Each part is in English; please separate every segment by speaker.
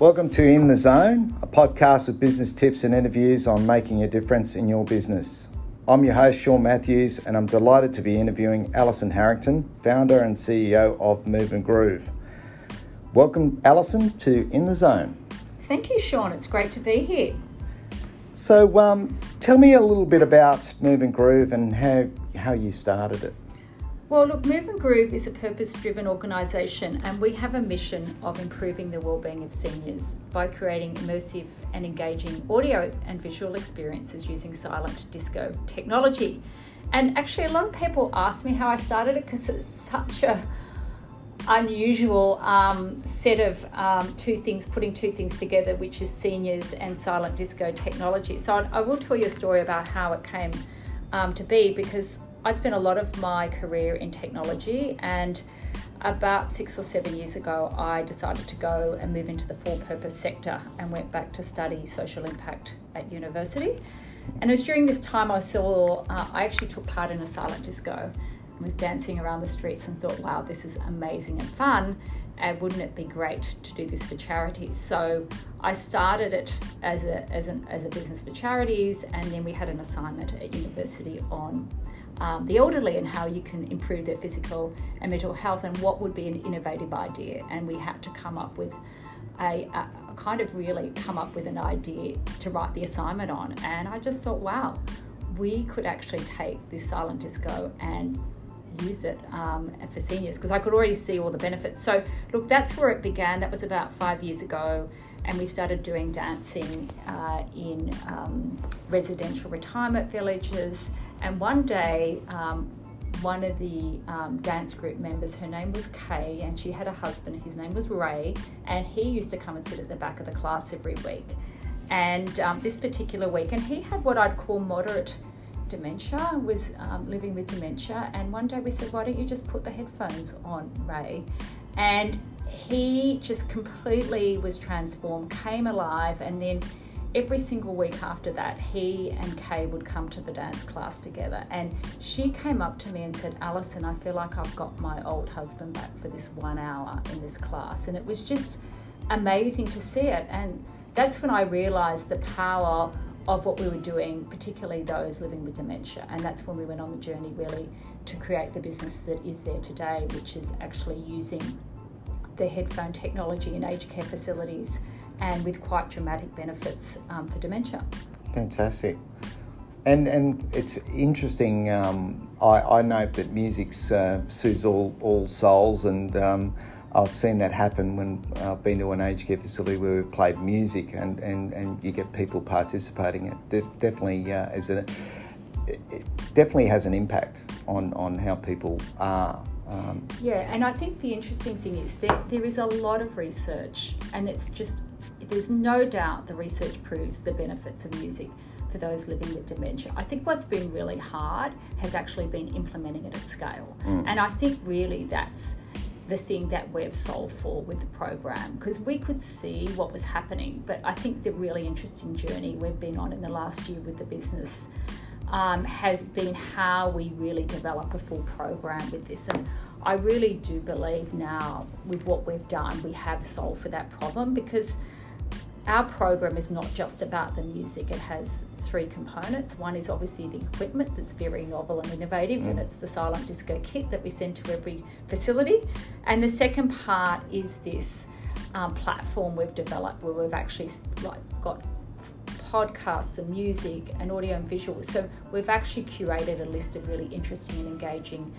Speaker 1: Welcome to In the Zone, a podcast with business tips and interviews on making a difference in your business. I'm your host, Sean Matthews, and I'm delighted to be interviewing Alison Harrington, founder and CEO of Moove and Groove. Welcome, Alison, to In the Zone.
Speaker 2: Thank you, Sean. It's great to be here.
Speaker 1: So, um, tell me a little bit about Moove and Groove and how, how you started it.
Speaker 2: Well, look, Move and Groove is a purpose driven organisation, and we have a mission of improving the well-being of seniors by creating immersive and engaging audio and visual experiences using silent disco technology. And actually, a lot of people ask me how I started it because it's such a unusual um, set of um, two things, putting two things together, which is seniors and silent disco technology. So I, I will tell you a story about how it came um, to be because I'd spent a lot of my career in technology, and about six or seven years ago, I decided to go and move into the for purpose sector and went back to study social impact at university. And it was during this time I saw, uh, I actually took part in a silent disco and was dancing around the streets and thought, wow, this is amazing and fun. And wouldn't it be great to do this for charities? So I started it as a, as, an, as a business for charities, and then we had an assignment at university on um, the elderly and how you can improve their physical and mental health and what would be an innovative idea. And we had to come up with a, a, a kind of really come up with an idea to write the assignment on. And I just thought, wow, we could actually take this silent disco and use it um, for seniors because I could already see all the benefits. So, look, that's where it began. That was about five years ago. And we started doing dancing uh, in um, residential retirement villages and one day, um, one of the um, dance group members, her name was Kay, and she had a husband, his name was Ray, and he used to come and sit at the back of the class every week. And um, this particular week, and he had what I'd call moderate dementia, was um, living with dementia. And one day we said, Why don't you just put the headphones on, Ray? And he just completely was transformed, came alive, and then every single week after that, he and Kay would come to the dance class together. And she came up to me and said, Alison, I feel like I've got my old husband back for this one hour in this class. And it was just amazing to see it. And that's when I realized the power of what we were doing, particularly those living with dementia. And that's when we went on the journey really to create the business that is there today, which is actually using the headphone technology in aged care facilities and with quite dramatic benefits um, for dementia.
Speaker 1: Fantastic. And, and it's interesting. Um, I, I note that music uh, soothes all, all souls, and um, I've seen that happen when I've been to an aged care facility where we've played music, and, and, and you get people participating. It de- definitely uh, is a, it definitely has an impact on, on how people are.
Speaker 2: Um, yeah, and I think the interesting thing is that there is a lot of research, and it's just there's no doubt the research proves the benefits of music for those living with dementia. I think what's been really hard has actually been implementing it at scale. Mm. And I think really that's the thing that we've solved for with the program because we could see what was happening. But I think the really interesting journey we've been on in the last year with the business um, has been how we really develop a full program with this. And I really do believe now, with what we've done, we have solved for that problem because our program is not just about the music, it has three components. One is obviously the equipment that's very novel and innovative, mm. and it's the silent disco kit that we send to every facility. And the second part is this um, platform we've developed where we've actually like got podcasts and music and audio and visual. So we've actually curated a list of really interesting and engaging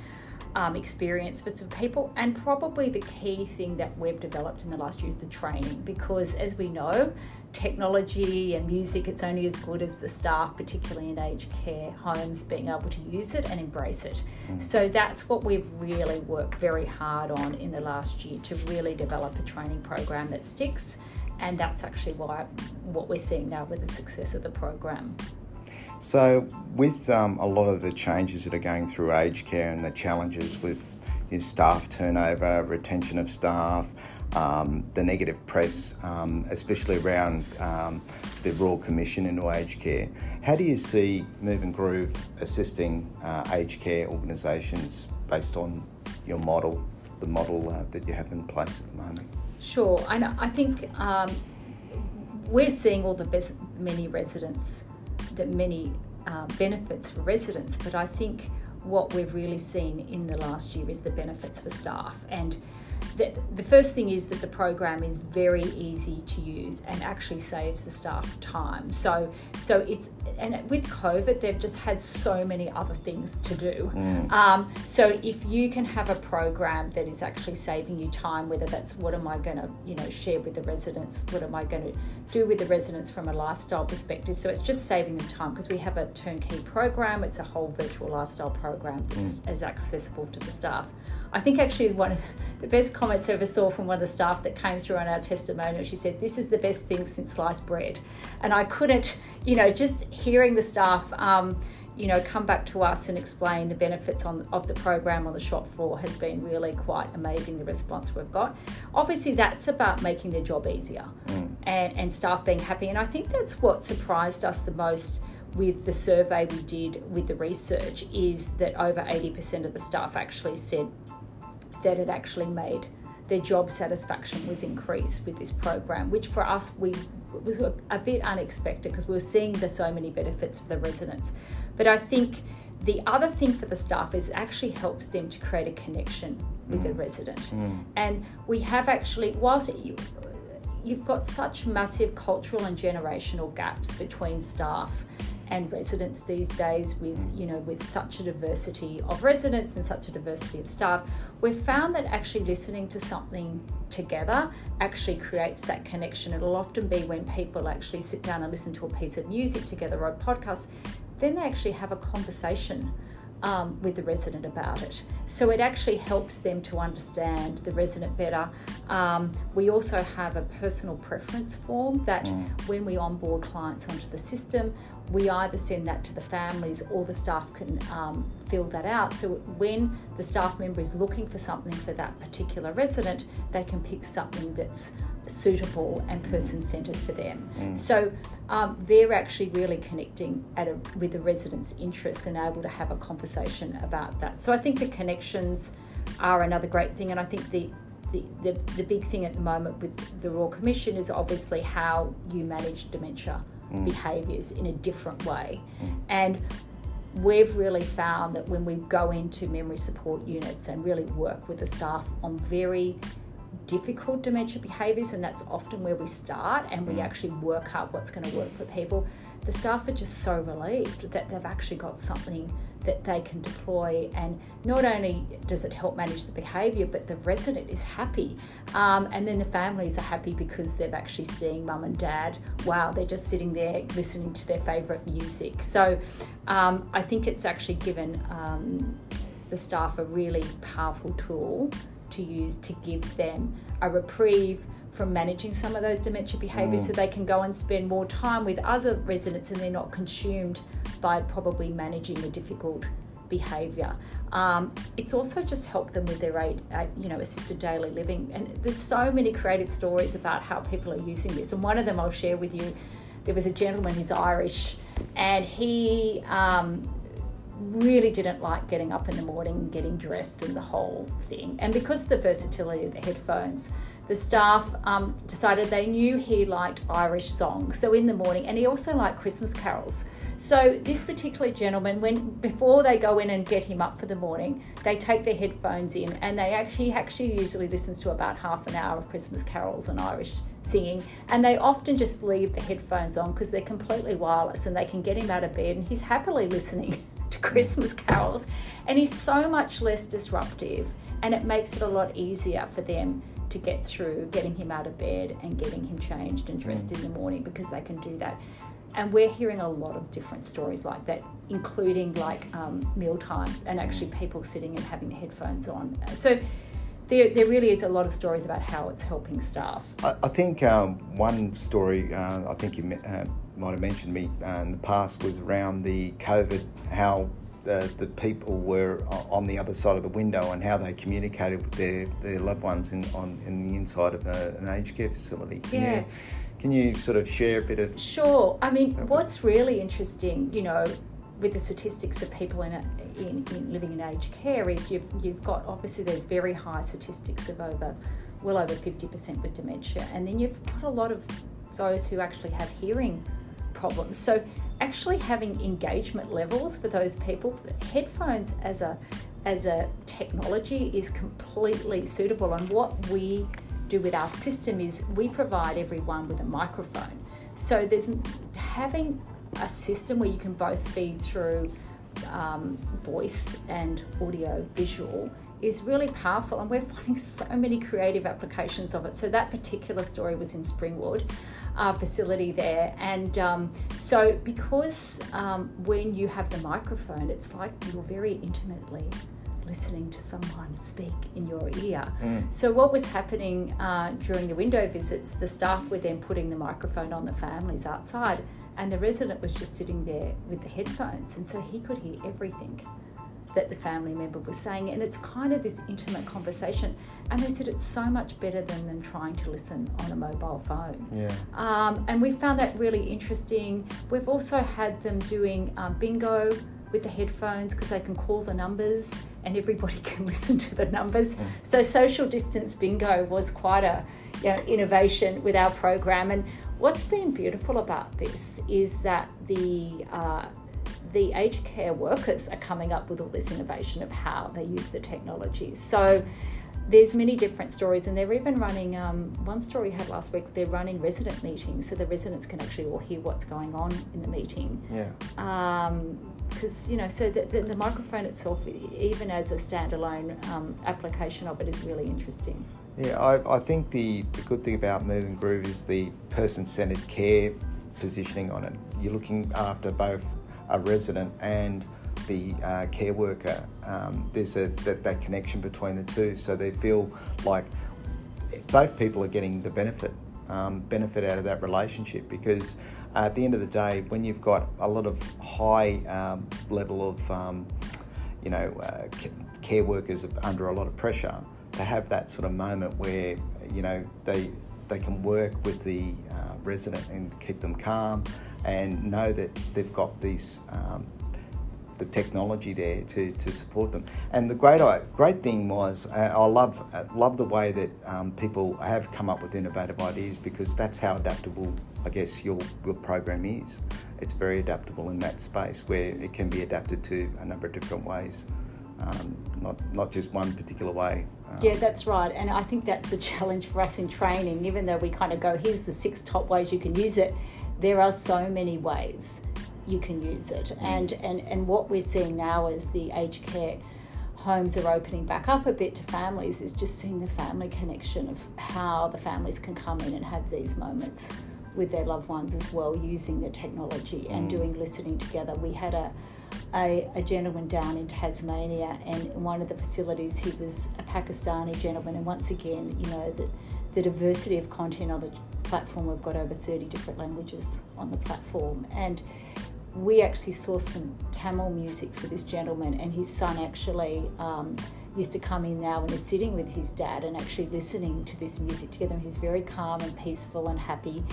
Speaker 2: um, experience for some people. And probably the key thing that we've developed in the last year is the training, because as we know, technology and music, it's only as good as the staff, particularly in aged care homes, being able to use it and embrace it. Mm. So that's what we've really worked very hard on in the last year to really develop a training program that sticks. And that's actually why what we're seeing now with the success of the program.
Speaker 1: So, with um, a lot of the changes that are going through aged care and the challenges with staff turnover, retention of staff, um, the negative press, um, especially around um, the Royal Commission into aged care, how do you see Moove and Groove assisting uh, aged care organisations based on your model, the model uh, that you have in place at the moment?
Speaker 2: Sure, and I think um, we're seeing all the best, many residents, that many uh, benefits for residents, but I think what we've really seen in the last year is the benefits for staff. And the, the first thing is that the program is very easy to use and actually saves the staff time. So, so it's and with COVID, they've just had so many other things to do. Mm. Um, so, if you can have a program that is actually saving you time, whether that's what am I going to, you know, share with the residents, what am I going to do with the residents from a lifestyle perspective. So, it's just saving them time because we have a turnkey program. It's a whole virtual lifestyle program that's mm. as accessible to the staff. I think actually one of the best comments I ever saw from one of the staff that came through on our testimonial, she said, This is the best thing since sliced bread. And I couldn't, you know, just hearing the staff, um, you know, come back to us and explain the benefits on, of the program on the shop floor has been really quite amazing, the response we've got. Obviously, that's about making their job easier mm. and, and staff being happy. And I think that's what surprised us the most with the survey we did with the research is that over 80% of the staff actually said that it actually made their job satisfaction was increased with this program, which for us we was a, a bit unexpected because we were seeing the so many benefits for the residents. But I think the other thing for the staff is it actually helps them to create a connection with mm. the resident. Mm. And we have actually, whilst you, you've got such massive cultural and generational gaps between staff and residents these days with you know with such a diversity of residents and such a diversity of staff we've found that actually listening to something together actually creates that connection it'll often be when people actually sit down and listen to a piece of music together or a podcast then they actually have a conversation um, with the resident about it. So it actually helps them to understand the resident better. Um, we also have a personal preference form that mm. when we onboard clients onto the system, we either send that to the families or the staff can um, fill that out. So when the staff member is looking for something for that particular resident, they can pick something that's suitable and person centered for them. Mm. So um, they're actually really connecting a, with the residents' interests and able to have a conversation about that. So I think the connections are another great thing, and I think the the, the, the big thing at the moment with the Royal Commission is obviously how you manage dementia mm. behaviours in a different way. Mm. And we've really found that when we go into memory support units and really work with the staff on very difficult dementia behaviours, and that's often where we start and we mm. actually work out what's going to work for people. The staff are just so relieved that they've actually got something that they can deploy, and not only does it help manage the behaviour, but the resident is happy, um, and then the families are happy because they're actually seeing mum and dad. Wow, they're just sitting there listening to their favourite music. So um, I think it's actually given um, the staff a really powerful tool to use to give them a reprieve from managing some of those dementia behaviours mm. so they can go and spend more time with other residents and they're not consumed by probably managing the difficult behaviour. Um, it's also just helped them with their aid, uh, you know, assisted daily living. And there's so many creative stories about how people are using this. And one of them I'll share with you. There was a gentleman who's Irish, and he um, really didn't like getting up in the morning getting dressed and the whole thing. And because of the versatility of the headphones, the staff um, decided they knew he liked Irish songs. So in the morning, and he also liked Christmas carols. So this particular gentleman, when before they go in and get him up for the morning, they take their headphones in, and they actually actually usually listens to about half an hour of Christmas carols and Irish singing, and they often just leave the headphones on because they're completely wireless, and they can get him out of bed, and he's happily listening to Christmas carols, and he's so much less disruptive, and it makes it a lot easier for them to get through getting him out of bed and getting him changed and dressed mm. in the morning because they can do that. And we're hearing a lot of different stories like that, including like um, meal times and actually people sitting and having headphones on. So there, there really is a lot of stories about how it's helping staff.
Speaker 1: I, I think um, one story, uh, I think you uh, might have mentioned me uh, in the past, was around the COVID, how the, the people were on the other side of the window and how they communicated with their, their loved ones in, on, in the inside of a, an aged care facility.
Speaker 2: Yeah.
Speaker 1: Can you sort of share a bit of?
Speaker 2: Sure. I mean, what's really interesting, you know, with the statistics of people in, a, in, in, living in aged care is you've you've got obviously there's very high statistics of over well over 50% with dementia. And then you've got a lot of those who actually have hearing problems. So actually having engagement levels for those people, headphones as a as a technology is completely suitable. And what we do with our system is we provide everyone with a microphone. So there's having a system where you can both feed through um, voice and audio visual is really powerful and we're finding so many creative applications of it so that particular story was in springwood our facility there and um, so because um, when you have the microphone it's like you're very intimately listening to someone speak in your ear. Mm. So, what was happening uh, during the window visits, the staff were then putting the microphone on the families outside, and the resident was just sitting there with the headphones, and so he could hear everything that the family member was saying and it's kind of this intimate conversation and they said it's so much better than them trying to listen on a mobile phone
Speaker 1: yeah.
Speaker 2: Um, and we found that really interesting we've also had them doing um, bingo with the headphones because they can call the numbers and everybody can listen to the numbers. Mm. So social distance bingo was quite a you know, innovation with our program. And what's been beautiful about this is that the uh, the aged care workers are coming up with all this innovation of how they use the technology. So there's many different stories, and they're even running. Um, one story we had last week. They're running resident meetings, so the residents can actually all hear what's going on in the meeting.
Speaker 1: Yeah.
Speaker 2: Because um, you know, so the, the, the, microphone itself, even as a standalone um, application of it, is really interesting.
Speaker 1: Yeah, I, I think the, the good thing about Moove and Groove is the person-centered care positioning on it. You're looking after both a resident and the uh, care worker. Um, there's a that, that connection between the two, so they feel like both people are getting the benefit um, benefit out of that relationship because at the end of the day, when you've got a lot of high um, level of um, you know uh, care workers under a lot of pressure, to have that sort of moment where you know they they can work with the uh, resident and keep them calm and know that they've got these um, the technology there to, to support them. And the great great thing was, uh, I love uh, love the way that um, people have come up with innovative ideas because that's how adaptable, I guess, your your program is. It's very adaptable in that space where it can be adapted to a number of different ways. Um, not not just one particular way.
Speaker 2: Um, yeah, that's right, and I think that's the challenge for us in training. Even though we kind of go, here's the six top ways you can use it, there are so many ways you can use it. And, and, and what we're seeing now is the aged care homes are opening back up a bit to families is just seeing the family connection of how the families can come in and have these moments with their loved ones as well using the technology and mm. doing listening together. We had a, a, a, gentleman down in Tasmania and in one of the facilities he was a Pakistani gentleman and once again, you know, the, the diversity of content on the platform, we've got over 30 different languages on the platform and we actually saw some Tamil music for this gentleman, and his son actually um, used to come in now and is sitting with his dad and actually listening to this music together. And he's very calm and peaceful and happy.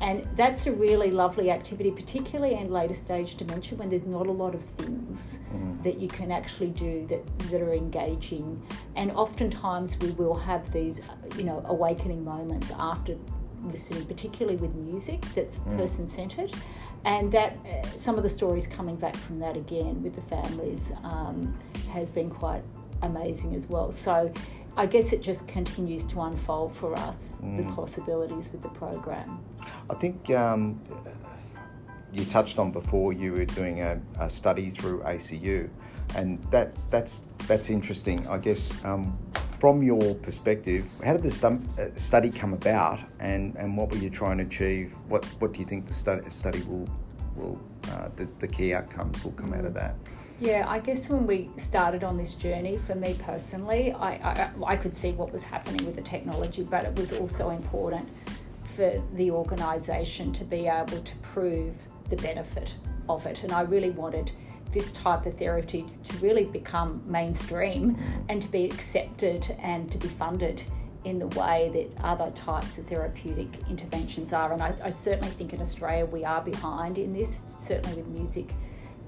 Speaker 2: And that's a really lovely activity, particularly in later stage dementia when there's not a lot of things mm. that you can actually do that, that are engaging. And oftentimes we will have these, you know, awakening moments after listening, particularly with music that's mm. person centered and that uh, some of the stories coming back from that again with the families um, has been quite amazing as well. So I guess it just continues to unfold for us mm. the possibilities with the program.
Speaker 1: I think um, you touched on before you were doing a, a, study through ACU, and that that's that's interesting. I guess um, from your perspective, how did the uh, study come about, and, and what were you trying to achieve? What what do you think the study, study will will uh, the, the key outcomes will come out of that?
Speaker 2: Yeah, I guess when we started on this journey, for me personally, I, I, I could see what was happening with the technology, but it was also important for the organisation to be able to prove the benefit of it, and I really wanted this type of therapy to really become mainstream and to be accepted and to be funded in the way that other types of therapeutic interventions are. And I, I, certainly think in Australia we are behind in this, certainly with music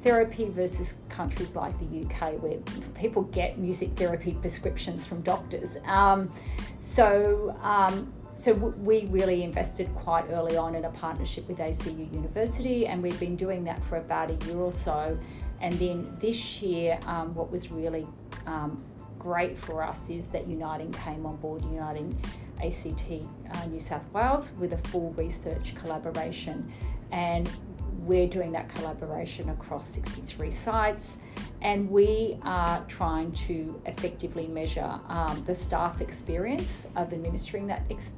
Speaker 2: therapy versus countries like the UK where people get music therapy prescriptions from doctors. Um, so, um, so we really invested quite early on in a partnership with ACU University, and we've been doing that for about a year or so. And then this year, um, what was really um, great for us is that Uniting came on board, Uniting ACT uh, New South Wales, with a full research collaboration. And we're doing that collaboration across 63 sites, and we are trying to effectively measure um, the staff experience of administering that ex-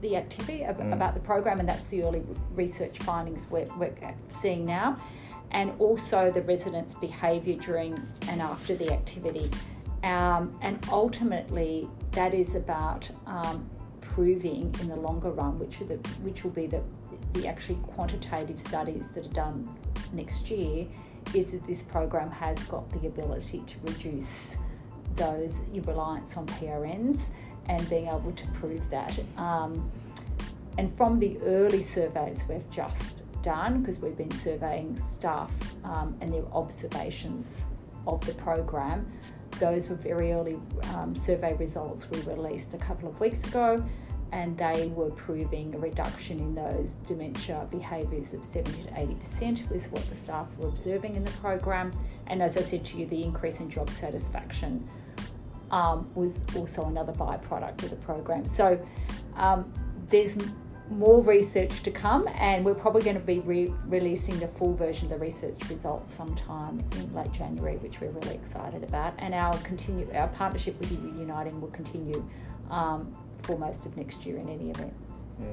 Speaker 2: the activity mm. about the program, and that's the early research findings we're, we're seeing now, and also the residents' behaviour during and after the activity. Um, and ultimately, that is about um, proving in the longer run, which, the, which will be the the actually quantitative studies that are done next year is that this program has got the ability to reduce those reliance on PRNs and being able to prove that. Um, and from the early surveys we've just done, because we've been surveying staff um, and their observations of the program, those were very early um, survey results we released a couple of weeks ago and they were proving a reduction in those dementia behaviours of 70 to 80% was what the staff were observing in the program. And as I said to you, the increase in job satisfaction um, was also another byproduct of the program. So um, there's more research to come, and we're probably going to be re- releasing the full version of the research results sometime in late January, which we're really excited about. And our continue our partnership with Uniting will continue um, for most of next year in any event.
Speaker 1: Yeah,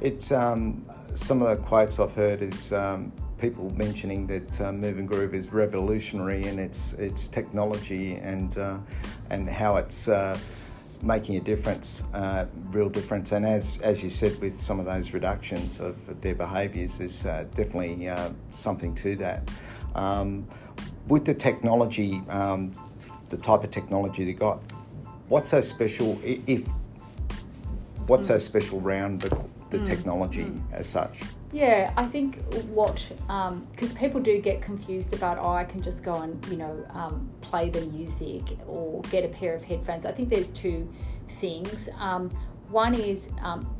Speaker 1: it's um, some of the quotes I've heard is um, people mentioning that uh, Moove and Groove is revolutionary in its its technology and uh, and how it's uh, making a difference, uh, real difference. And as as you said, with some of those reductions of their behaviours, there's uh, definitely uh, something to that. Um, with the technology, um, the type of technology they got, what's so special if what's so mm. special around the, the mm. technology mm. as such?
Speaker 2: Yeah, I think what because um, people do get confused about oh I can just go and you know um, play the music or get a pair of headphones. I think there's two things. Um, one is um,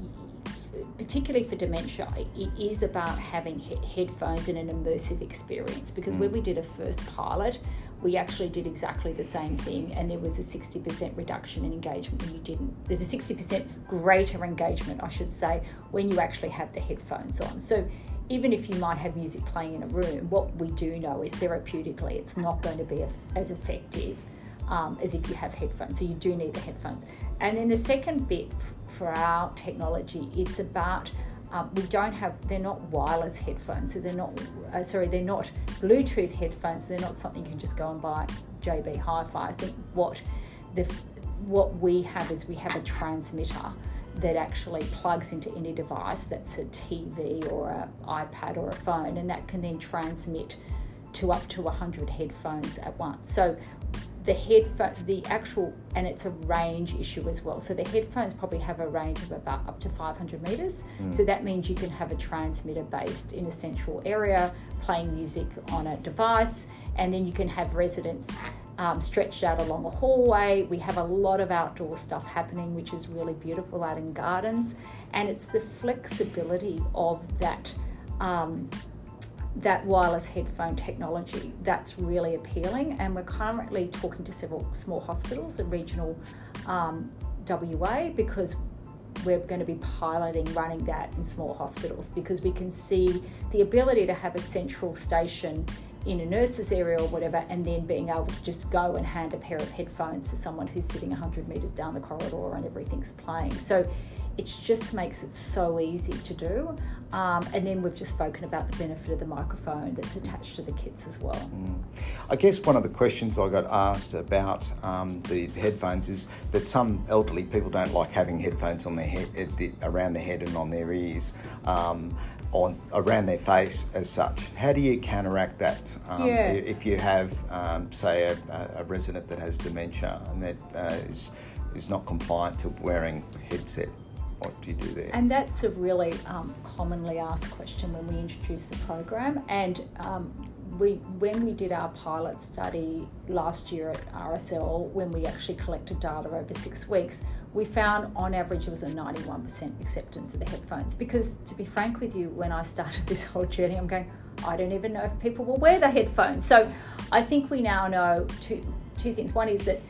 Speaker 2: particularly for dementia, it is about having he- headphones and an immersive experience because mm. when we did a first pilot, we actually did exactly the same thing and there was a 60% reduction in engagement when you didn't. There's a 60% greater engagement, I should say, when you actually have the headphones on. So even if you might have music playing in a room, what we do know is therapeutically it's not going to be as effective um, as if you have headphones. So you do need the headphones. And then the second bit for our technology, it's about um, we don't have, they're not wireless headphones, so they're not, uh, sorry, they're not Bluetooth headphones. They're not something you can just go and buy JB Hi-Fi. I think what the what we have is we have a transmitter that actually plugs into any device that's a TV or an iPad or a phone, and that can then transmit to up to 100 headphones at once. So the headphone, the actual, and it's a range issue as well. So the headphones probably have a range of about up to 500 meters. Mm. So that means you can have a transmitter based in a central area playing music on a device, and then you can have residents um, stretched out along a hallway. We have a lot of outdoor stuff happening, which is really beautiful out in gardens, and it's the flexibility of that. Um, that wireless headphone technology that's really appealing and we're currently talking to several small hospitals in regional um, WA because we're going to be piloting running that in small hospitals because we can see the ability to have a central station in a nurse's area or whatever, and then being able to just go and hand a pair of headphones to someone who's sitting 100 metres down the corridor and everything's playing. So it just makes it so easy to do. Um, and then we've just spoken about the benefit of the microphone that's attached to the kits as well. Mm.
Speaker 1: I guess one of the questions I got asked about um, the headphones is that some elderly people don't like having headphones on their head, around their head and on their ears. Um, on around their face as such. How do you counteract that? Um, yeah. If you have, um, say, a, a, resident that has dementia and that uh, is is not compliant to wearing a headset, what do you do there?
Speaker 2: And that's a really um, commonly asked question when we introduce the program. And um, we when we did our pilot study last year at RSL, when we actually collected data over six weeks, we found on average it was a 91% acceptance of the headphones. Because to be frank with you, when I started this whole journey, I'm going, I don't even know if people will wear the headphones. So I think we now know two two things. One is that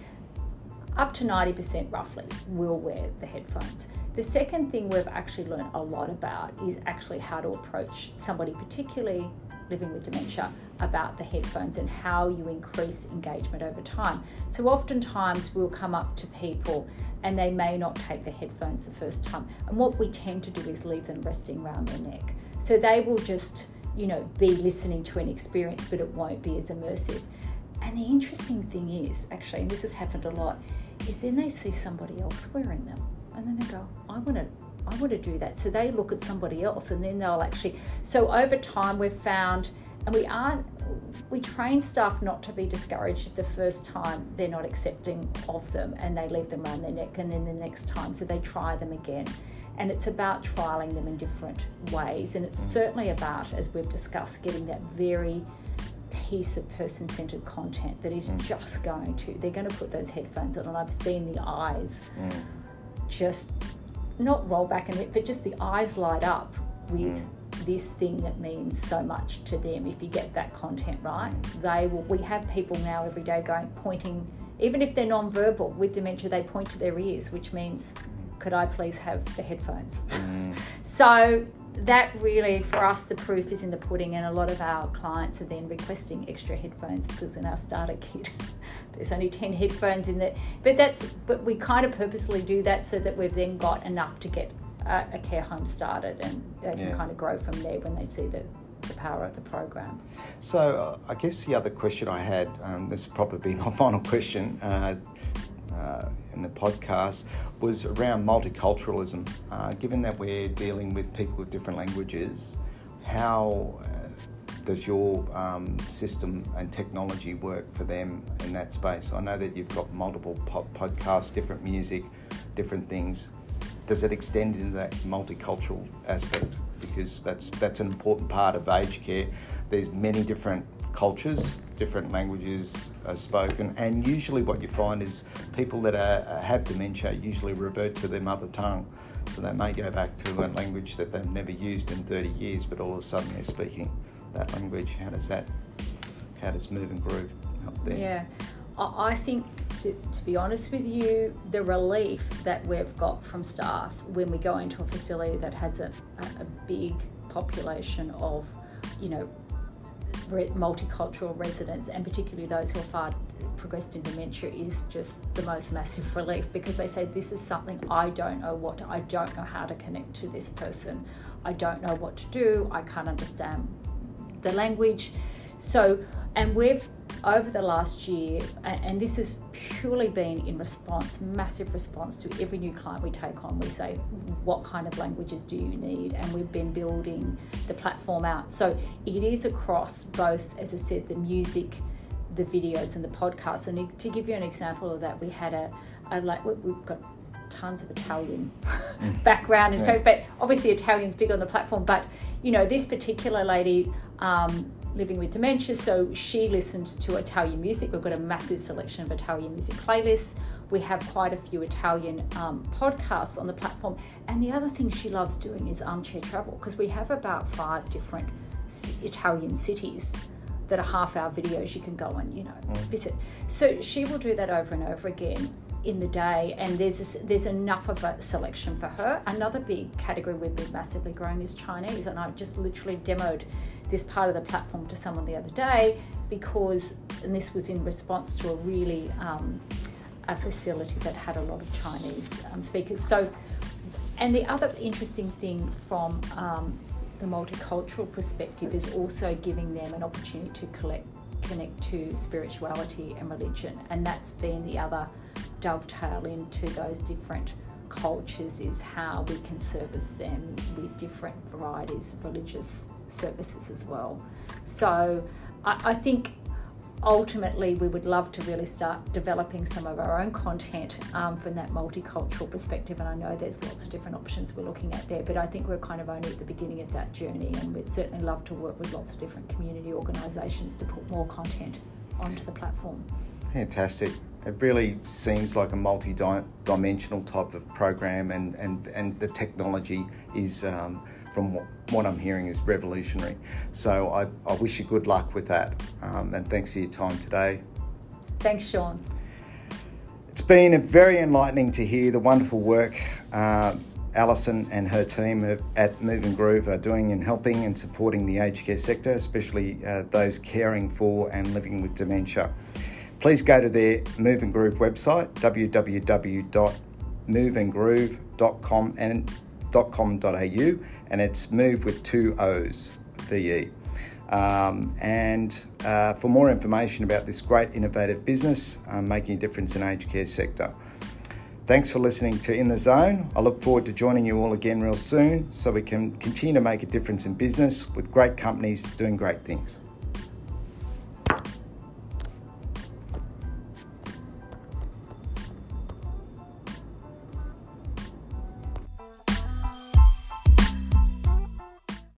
Speaker 2: up to 90% roughly will wear the headphones. The second thing we've actually learned a lot about is actually how to approach somebody, particularly living with dementia, about the headphones and how you increase engagement over time. So, oftentimes we'll come up to people and they may not take the headphones the first time. And what we tend to do is leave them resting around their neck. So, they will just, you know, be listening to an experience, but it won't be as immersive. And the interesting thing is, actually, and this has happened a lot, is then they see somebody else wearing them and then they go, I want to. I want to do that. So they look at somebody else and then they'll actually. So over time, we've found, and we are, we train staff not to be discouraged if the first time they're not accepting of them and they leave them around their neck and then the next time. So they try them again. And it's about trialing them in different ways. And it's mm. certainly about, as we've discussed, getting that very piece of person centered content that is mm. just going to, they're going to put those headphones on. And I've seen the eyes. Mm just not roll back and but just the eyes light up with mm. this thing that means so much to them if you get that content right mm. they will we have people now every day going pointing even if they're non-verbal with dementia they point to their ears which means could i please have the headphones mm. so that really for us the proof is in the pudding and a lot of our clients are then requesting extra headphones because in our starter kit there's only 10 headphones in there but that's but we kind of purposely do that so that we've then got enough to get a, a care home started and they can yeah. kind of grow from there when they see the the power of the program.
Speaker 1: So, uh, I guess the other question I had, um, this will probably be my final question uh, uh, in the podcast, was around multiculturalism. Uh, given that we're dealing with people with different languages, how does your um, system and technology work for them in that space? I know that you've got multiple podcasts, different music, different things. Does it extend into that multicultural aspect? Because that's that's an important part of aged care. There's many different cultures, different languages are spoken, and usually what you find is people that are, have dementia usually revert to their mother tongue. So they may go back to a language that they've never used in 30 years, but all of a sudden they're speaking that language? How does that, how does Moove and Groove help there?
Speaker 2: Yeah, I think to, to be honest with you, the relief that we've got from staff when we go into a facility that has a, a big population of, you know, multicultural residents and particularly those who are far progressed in dementia is just the most massive relief because they say this is something I don't know what I don't know how to connect to this person I don't know what to do I can't understand the language. So, and we've over the last year, and this has purely been in response, massive response to every new client we take on. We say, What kind of languages do you need? And we've been building the platform out. So it is across both, as I said, the music, the videos, and the podcasts. And to give you an example of that, we had a, a like, we've got tons of Italian background, and yeah. so, but obviously Italian's big on the platform. But you know, this particular lady um, living with dementia, so she listened to Italian music. We've got a massive selection of Italian music playlists. We have quite a few Italian um, podcasts on the platform. And the other thing she loves doing is armchair travel because we have about five different Italian cities that are half hour videos you can go and you know mm. visit. So she will do that over and over again in the day, and there's a, there's enough of a selection for her. Another big category we've been massively growing is Chinese, and I just literally demoed this part of the platform to someone the other day because, and this was in response to a really um, a facility that had a lot of Chinese um, speakers. So, and the other interesting thing from um, the multicultural perspective is also giving them an opportunity to collect, connect to spirituality and religion, and that's been the other dovetail into those different cultures is how we can service them with different varieties of religious services as well. So I, I think ultimately, we would love to really start developing some of our own content um, from that multicultural perspective. And I know there's lots of different options we're looking at there, but I think we're kind of only at the beginning of that journey, and we'd certainly love to work with lots of different community organisations to put more content onto the platform.
Speaker 1: Fantastic. It really seems like a multi dimensional type of program, and, and, and the technology is. Um, from what, I'm hearing is revolutionary. So I, I wish you good luck with that. Um, and thanks for your time today.
Speaker 2: Thanks, Sean.
Speaker 1: It's been very enlightening to hear the wonderful work uh, Alison and her team at Moove and Groove are doing in helping and supporting the aged care sector, especially uh, those caring for and living with dementia. Please go to their Moove and Groove website, www.mooveandgroove.com and .com.au and it's Move with two O's, VE. Um, and uh, for more information about this great innovative business um, making a difference in aged care sector. Thanks for listening to In the Zone. I look forward to joining you all again real soon so we can continue to make a difference in business with great companies doing great things.